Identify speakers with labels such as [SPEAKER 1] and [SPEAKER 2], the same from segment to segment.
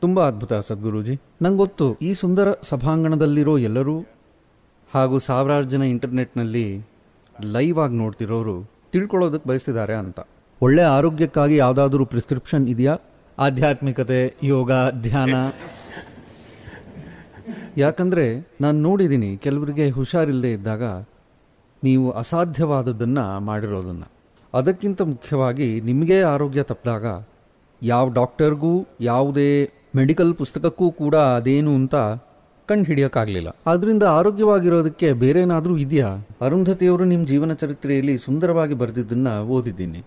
[SPEAKER 1] ತುಂಬ ಅದ್ಭುತ ಸದ್ಗುರೂಜಿ. ನಂಗೊತ್ತು ಈ ಸುಂದರ ಸಭಾಂಗಣದಲ್ಲಿರೋ ಎಲ್ಲರೂ ಹಾಗೂ ಸಾವಿರಾರು ಜನ ಇಂಟರ್ನೆಟ್ನಲ್ಲಿ ಲೈವ್ ಆಗಿ ನೋಡ್ತಿರೋರು ತಿಳ್ಕೊಳ್ಳೋದಕ್ಕೆ ಬಯಸ್ತಿದ್ದಾರೆ ಅಂತ. ಒಳ್ಳೆ ಆರೋಗ್ಯಕ್ಕಾಗಿ ಯಾವುದಾದ್ರೂ ಪ್ರಿಸ್ಕ್ರಿಪ್ಷನ್ ಇದೆಯಾ? ಆಧ್ಯಾತ್ಮಿಕತೆ, ಯೋಗ, ಧ್ಯಾನ. ಯಾಕಂದರೆ ನಾನು ನೋಡಿದ್ದೀನಿ ಕೆಲವರಿಗೆ ಹುಷಾರಿಲ್ಲದೆ ಇದ್ದಾಗ ನೀವು ಅಸಾಧ್ಯವಾದದ್ದನ್ನು ಮಾಡಿರೋದನ್ನು. ಅದಕ್ಕಿಂತ ಮುಖ್ಯವಾಗಿ ನಿಮಗೆ ಆರೋಗ್ಯ ತಪ್ಪಿದಾಗ ಯಾವ ಡಾಕ್ಟರ್ಗೂ ಯಾವುದೇ ಮೆಡಿಕಲ್ ಪುಸ್ತಕಕ್ಕೂ ಕೂಡ ಅದೇನು ಅಂತ ಕಂಡು ಹಿಡಿಯೋಕ್ಕಾಗಲಿಲ್ಲ ಅದರಿಂದ ಆರೋಗ್ಯವಾಗಿರೋದಕ್ಕೆ ಬೇರೇನಾದರೂ ಇದೆಯಾ? ಅರುಂಧತಿಯವರು ನಿಮ್ಮ ಜೀವನ ಚರಿತ್ರೆಯಲ್ಲಿ ಸುಂದರವಾಗಿ ಬರೆದಿದ್ದನ್ನು ಓದಿದ್ದೀನಿ.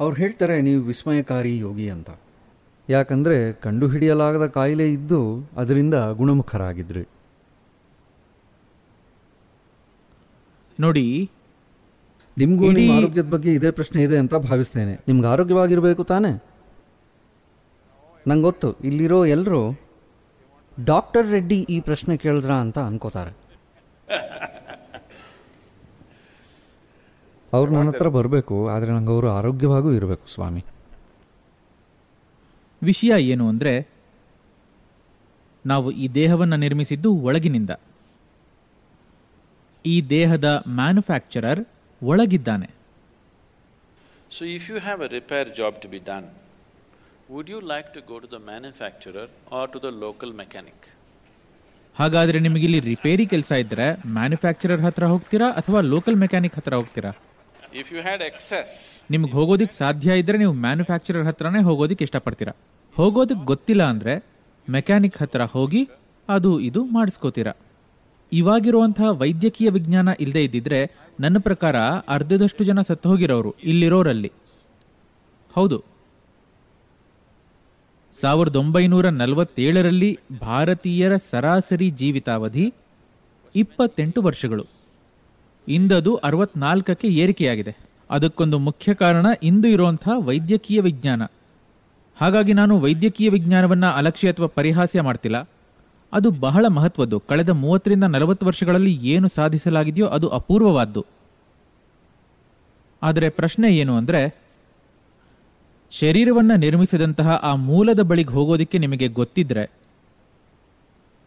[SPEAKER 1] ಅವ್ರು ಹೇಳ್ತಾರೆ ನೀವು ವಿಸ್ಮಯಕಾರಿ ಯೋಗಿ ಅಂತ. ಯಾಕಂದರೆ ಕಂಡುಹಿಡಿಯಲಾಗದ ಕಾಯಿಲೆ ಇದ್ದು ಅದರಿಂದ ಗುಣಮುಖರಾಗಿದ್ರಿ.
[SPEAKER 2] ನೋಡಿ
[SPEAKER 1] ನಿಮ್ಗೂ ನಿಮ್ಮ ಆರೋಗ್ಯದ ಬಗ್ಗೆ ಇದೇ ಪ್ರಶ್ನೆ ಇದೆ ಅಂತ ಭಾವಿಸ್ತೇನೆ. ನಿಮ್ಗೆ ಆರೋಗ್ಯವಾಗಿರಬೇಕು ತಾನೇ? ನಂಗೆ ಗೊತ್ತು ಇಲ್ಲಿರೋ ಎಲ್ಲರೂ ಡಾಕ್ಟರ್ ರೆಡ್ಡಿ ಈ ಪ್ರಶ್ನೆ ಕೇಳಿದ್ರ ಅಂತ ಅನ್ಕೋತಾರೆ. ಅವ್ರು ನನ್ನ ಹತ್ರ ಬರಬೇಕು ಆದರೆ ನಂಗೆ ಅವರು ಆರೋಗ್ಯವಾಗೂ ಇರಬೇಕು ಸ್ವಾಮಿ.
[SPEAKER 2] ವಿಷಯ ಏನು ಅಂದ್ರೆ ನಾವು ಈ ದೇಹವನ್ನು ನಿರ್ಮಿಸಿದ್ದು ಒಳಗಿನಿಂದ. ಈ ದೇಹದ manufacturer ಒಳಗಿದ್ದಾನೆ.
[SPEAKER 3] So if you have a repair job to be done, would you like to go to the manufacturer or to the local mechanic?
[SPEAKER 2] ಹಾಗಾದ್ರೆ ನಿಮಗಿಲ್ಲಿ ರಿಪೇರಿ ಕೆಲಸ ಇದ್ರೆ ಮ್ಯಾನುಫ್ಯಾಕ್ಚರರ್ ಹತ್ರ ಹೋಗ್ತೀರಾ ಅಥವಾ ಲೋಕಲ್ ಮೆಕ್ಯಾನಿಕ್ ಹತ್ರ ಹೋಗ್ತೀರಾ?
[SPEAKER 3] ಇಫ್ ಯು ಹ್ಯಾಡ್ ಎಕ್ಸೆಸ್
[SPEAKER 2] ನಿಮ್ಗೆ ಹೋಗೋದಕ್ಕೆ ಸಾಧ್ಯ ಇದ್ರೆ ನೀವು ಮ್ಯಾನುಫ್ಯಾಕ್ಚರರ್ ಹತ್ರನೇ ಹೋಗೋದಕ್ಕೆ ಇಷ್ಟಪಡ್ತೀರಾ. ಹೋಗೋದಕ್ಕೆ ಗೊತ್ತಿಲ್ಲ ಅಂದ್ರೆ ಮೆಕ್ಯಾನಿಕ್ ಹತ್ರ ಹೋಗಿ ಅದು ಇದು ಮಾಡಿಸ್ಕೋತೀರಾ. ಇವಾಗಿರುವಂತಹ ವೈದ್ಯಕೀಯ ವಿಜ್ಞಾನ ಇಲ್ಲದೆ ಇದ್ದಿದ್ರೆ ನನ್ನ ಪ್ರಕಾರ ಅರ್ಧದಷ್ಟು ಜನ ಸತ್ತು ಹೋಗಿರೋರು ಇಲ್ಲಿರೋರಲ್ಲಿ. ಹೌದು. ಸಾವಿರದ ಒಂಬೈನೂರ ನಲವತ್ತೇಳರಲ್ಲಿ ಭಾರತೀಯರ ಸರಾಸರಿ ಜೀವಿತಾವಧಿ ಇಪ್ಪತ್ತೆಂಟು ವರ್ಷಗಳು. ಇಂದದು ಅರವತ್ನಾಲ್ಕಕ್ಕೆ ಏರಿಕೆಯಾಗಿದೆ. ಅದಕ್ಕೊಂದು ಮುಖ್ಯ ಕಾರಣ ಇಂದು ಇರುವಂತಹ ವೈದ್ಯಕೀಯ ವಿಜ್ಞಾನ. ಹಾಗಾಗಿ ನಾನು ವೈದ್ಯಕೀಯ ವಿಜ್ಞಾನವನ್ನ ಅಲಕ್ಷ್ಯ ಅಥವಾ ಪರಿಹಾಸ್ಯ ಮಾಡ್ತಿಲ್ಲ. ಅದು ಬಹಳ ಮಹತ್ವದ್ದು. ಕಳೆದ ಮೂವತ್ತರಿಂದ ನಲವತ್ತು ವರ್ಷಗಳಲ್ಲಿ ಏನು ಸಾಧಿಸಲಾಗಿದೆಯೋ ಅದು ಅಪೂರ್ವವಾದ್ದು. ಆದರೆ ಪ್ರಶ್ನೆ ಏನು ಅಂದ್ರೆ ಶರೀರವನ್ನ ನಿರ್ಮಿಸಿದಂತಹ ಆ ಮೂಲದ ಬಳಿಗೆ ಹೋಗೋದಕ್ಕೆ ನಿಮಗೆ ಗೊತ್ತಿದ್ರೆ,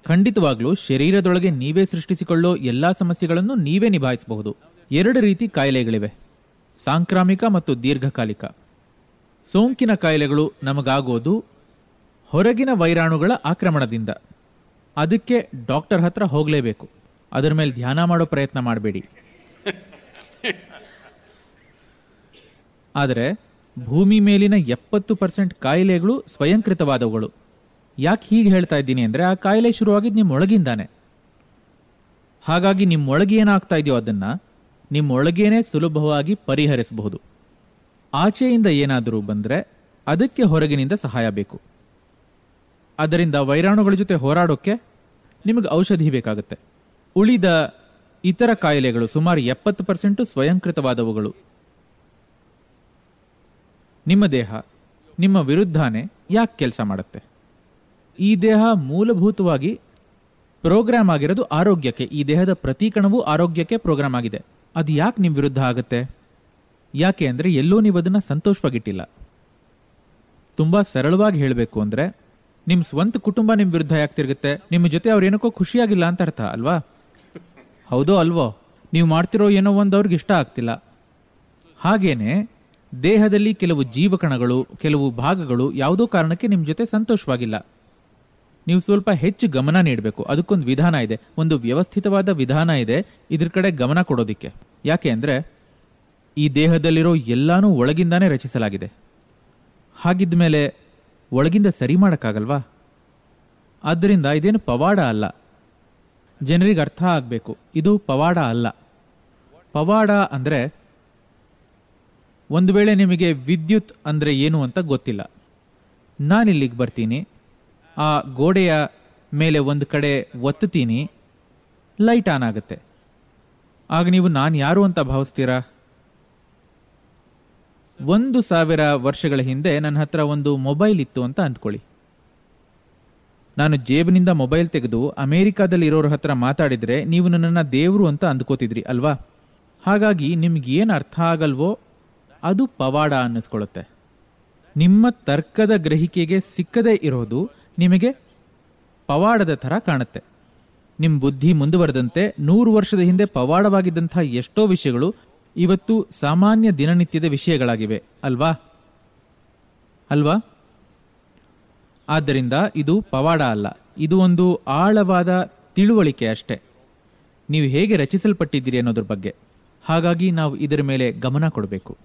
[SPEAKER 2] ಖಂಡಿತವಾಗ್ಲೂ ಶರೀರದೊಳಗೆ ನೀವೇ ಸೃಷ್ಟಿಸಿಕೊಳ್ಳೋ ಎಲ್ಲ ಸಮಸ್ಯೆಗಳನ್ನು ನೀವೇ ನಿಭಾಯಿಸಬಹುದು. ಎರಡು ರೀತಿ ಕಾಯಿಲೆಗಳಿವೆ. ಸಾಂಕ್ರಾಮಿಕ ಮತ್ತು ದೀರ್ಘಕಾಲಿಕ. ಸೋಂಕಿನ ಕಾಯಿಲೆಗಳು ನಮಗಾಗೋದು ಹೊರಗಿನ ವೈರಾಣುಗಳ ಆಕ್ರಮಣದಿಂದ. ಅದಕ್ಕೆ ಡಾಕ್ಟರ್ ಹತ್ರ ಹೋಗಲೇಬೇಕು. ಅದರ ಮೇಲೆ ಧ್ಯಾನ ಮಾಡೋ ಪ್ರಯತ್ನ ಮಾಡಬೇಡಿ. ಆದರೆ ಭೂಮಿ ಮೇಲಿನ ಎಪ್ಪತ್ತು ಪರ್ಸೆಂಟ್ ಕಾಯಿಲೆಗಳು ಸ್ವಯಂಕೃತವಾದವುಗಳು. ಯಾಕೆ ಹೀಗೆ ಹೇಳ್ತಾ ಇದ್ದೀನಿ ಅಂದ್ರೆ ಆ ಕಾಯಿಲೆ ಶುರುವಾಗಿದ್ದು ನಿಮ್ಮೊಳಗಿಂದಾನೆ. ಹಾಗಾಗಿ ನಿಮ್ಮೊಳಗೆ ಏನಾಗ್ತಾ ಇದೆಯೋ ಅದನ್ನ ನಿಮ್ಮೊಳಗೇನೆ ಸುಲಭವಾಗಿ ಪರಿಹರಿಸಬಹುದು. ಆಚೆಯಿಂದ ಏನಾದರೂ ಬಂದ್ರೆ ಅದಕ್ಕೆ ಹೊರಗಿನಿಂದ ಸಹಾಯ ಬೇಕು. ಅದರಿಂದ ವೈರಾಣುಗಳ ಜೊತೆ ಹೋರಾಡೋಕ್ಕೆ ನಿಮಗೆ ಔಷಧಿ ಬೇಕಾಗುತ್ತೆ. ಉಳಿದ ಇತರ ಕಾಯಿಲೆಗಳು ಸುಮಾರು ಎಪ್ಪತ್ತು ಪರ್ಸೆಂಟು ಸ್ವಯಂಕೃತವಾದವುಗಳು. ನಿಮ್ಮ ದೇಹ, ನಿಮ್ಮ ವಿರುದ್ಧಾನೆ ಯಾಕೆ ಕೆಲಸ ಮಾಡುತ್ತೆ? ಈ ದೇಹ ಮೂಲಭೂತವಾಗಿ ಪ್ರೋಗ್ರಾಮ್ ಆಗಿರೋದು ಆರೋಗ್ಯಕ್ಕೆ, ಈ ದೇಹದ ಪ್ರತಿ ಕಣವೂ ಆರೋಗ್ಯಕ್ಕೆ ಪ್ರೋಗ್ರಾಮ್ ಆಗಿದೆ. ಅದು ಯಾಕೆ ನಿಮ್ಮ ವಿರುದ್ಧ ಆಗುತ್ತೆ? ಯಾಕೆ ಅಂದರೆ ಎಲ್ಲೋ ನೀವು ಅದನ್ನು ಸಂತೋಷವಾಗಿಟ್ಟಿಲ್ಲ. ತುಂಬ ಸರಳವಾಗಿ ಹೇಳಬೇಕು ಅಂದರೆ ನಿಮ್ಮ ಸ್ವಂತ ಕುಟುಂಬ ನಿಮ್ಮ ವಿರುದ್ಧ ಯಾಕೆ ತಿರುಗುತ್ತೆ? ನಿಮ್ಮ ಜೊತೆ ಅವ್ರು ಏನಕ್ಕೋ ಖುಷಿಯಾಗಿಲ್ಲ ಅಂತ ಅರ್ಥ ಅಲ್ವಾ? ಹೌದೋ ಅಲ್ವೋ? ನೀವು ಮಾಡ್ತಿರೋ ಏನೋ ಒಂದು ಅವ್ರಿಗೆ ಇಷ್ಟ ಆಗ್ತಿಲ್ಲ. ಹಾಗೇನೆ ದೇಹದಲ್ಲಿ ಕೆಲವು ಜೀವಕಣಗಳು, ಕೆಲವು ಭಾಗಗಳು ಯಾವುದೋ ಕಾರಣಕ್ಕೆ ನಿಮ್ಮ ಜೊತೆ ಸಂತೋಷವಾಗಿಲ್ಲ. ನೀವು ಸ್ವಲ್ಪ ಹೆಚ್ಚು ಗಮನ ನೀಡಬೇಕು. ಅದಕ್ಕೊಂದು ವಿಧಾನ ಇದೆ. ಒಂದು ವ್ಯವಸ್ಥಿತವಾದ ವಿಧಾನ ಇದೆ. ಇದ್ರ ಕಡೆ ಗಮನ ಕೊಡೋದಿಕ್ಕೆ. ಯಾಕೆ ಅಂದರೆ, ಈ ದೇಹದಲ್ಲಿರೋ ಎಲ್ಲಾನೂ ಒಳಗಿಂದಾನೇ ರಚಿಸಲಾಗಿದೆ. ಹಾಗಿದ್ದ ಮೇಲೆ ಒಳಗಿಂದ ಸರಿ ಮಾಡೋಕ್ಕಾಗಲ್ವಾ? ಆದ್ದರಿಂದ ಇದೇನು ಪವಾಡ ಅಲ್ಲ. ಜನರಿಗೆ ಅರ್ಥ ಆಗಬೇಕು. ಇದು ಪವಾಡ ಅಲ್ಲ. ಪವಾಡ ಅಂದ್ರೆ ಒಂದು ವೇಳೆ ನಿಮಗೆ ವಿದ್ಯುತ್ ಅಂದರೆ ಏನು ಅಂತ ಗೊತ್ತಿಲ್ಲ. ನಾನಿಲ್ಲಿಗೆ ಬರ್ತೀನಿ. ಆ ಗೋಡೆಯ ಮೇಲೆ ಒಂದು ಕಡೆ ಒತ್ತುತ್ತೀನಿ. ಲೈಟ್ ಆನ್ ಆಗುತ್ತೆ. ಆಗ ನೀವು ನಾನು ಯಾರು ಅಂತ ಭಾವಿಸ್ತೀರಾ? ಒಂದು ಸಾವಿರ ವರ್ಷಗಳ ಹಿಂದೆ ನನ್ನ ಹತ್ರ ಒಂದು ಮೊಬೈಲ್ ಇತ್ತು ಅಂತ ಅಂದ್ಕೊಳ್ಳಿ. ನಾನು ಜೇಬಿನಿಂದ ಮೊಬೈಲ್ ತೆಗೆದು ಅಮೇರಿಕಾದಲ್ಲಿ ಇರೋರ ಹತ್ರ ಮಾತಾಡಿದರೆ ನೀವು ನನ್ನನ್ನು ದೇವರು ಅಂತ ಅಂದ್ಕೋತಿದ್ರಿ, ಅಲ್ವಾ? ಹಾಗಾಗಿ ನಿಮ್ಗೆ ಏನು ಅರ್ಥ ಆಗಲ್ವೋ? ಅದು ಪವಾಡ ಅನ್ನಿಸ್ಕೊಳ್ಳುತ್ತೆ. ನಿಮ್ಮ ತರ್ಕದ ಗ್ರಹಿಕೆಗೆ ಸಿಕ್ಕದೇ ಇರೋದು ನಿಮಗೆ ಪವಾಡದ ಥರ ಕಾಣುತ್ತೆ. ನಿಮ್ಮ ಬುದ್ಧಿ ಮುಂದುವರೆದಂತೆ ನೂರು ವರ್ಷದ ಹಿಂದೆ ಪವಾಡವಾಗಿದ್ದಂಥ ಎಷ್ಟೋ ವಿಷಯಗಳು ಇವತ್ತು ಸಾಮಾನ್ಯ ದಿನನಿತ್ಯದ ವಿಷಯಗಳಾಗಿವೆ, ಅಲ್ವಾ? ಅಲ್ವಾ? ಆದ್ದರಿಂದ ಇದು ಪವಾಡ ಅಲ್ಲ, ಇದು ಒಂದು ಆಳವಾದ ತಿಳುವಳಿಕೆ ಅಷ್ಟೇ. ನೀವು ಹೇಗೆ ರಚಿಸಲ್ಪಟ್ಟಿದ್ದೀರಿ ಅನ್ನೋದ್ರ ಬಗ್ಗೆ. ಹಾಗಾಗಿ ನಾವು ಇದರ ಮೇಲೆ ಗಮನ ಕೊಡಬೇಕು.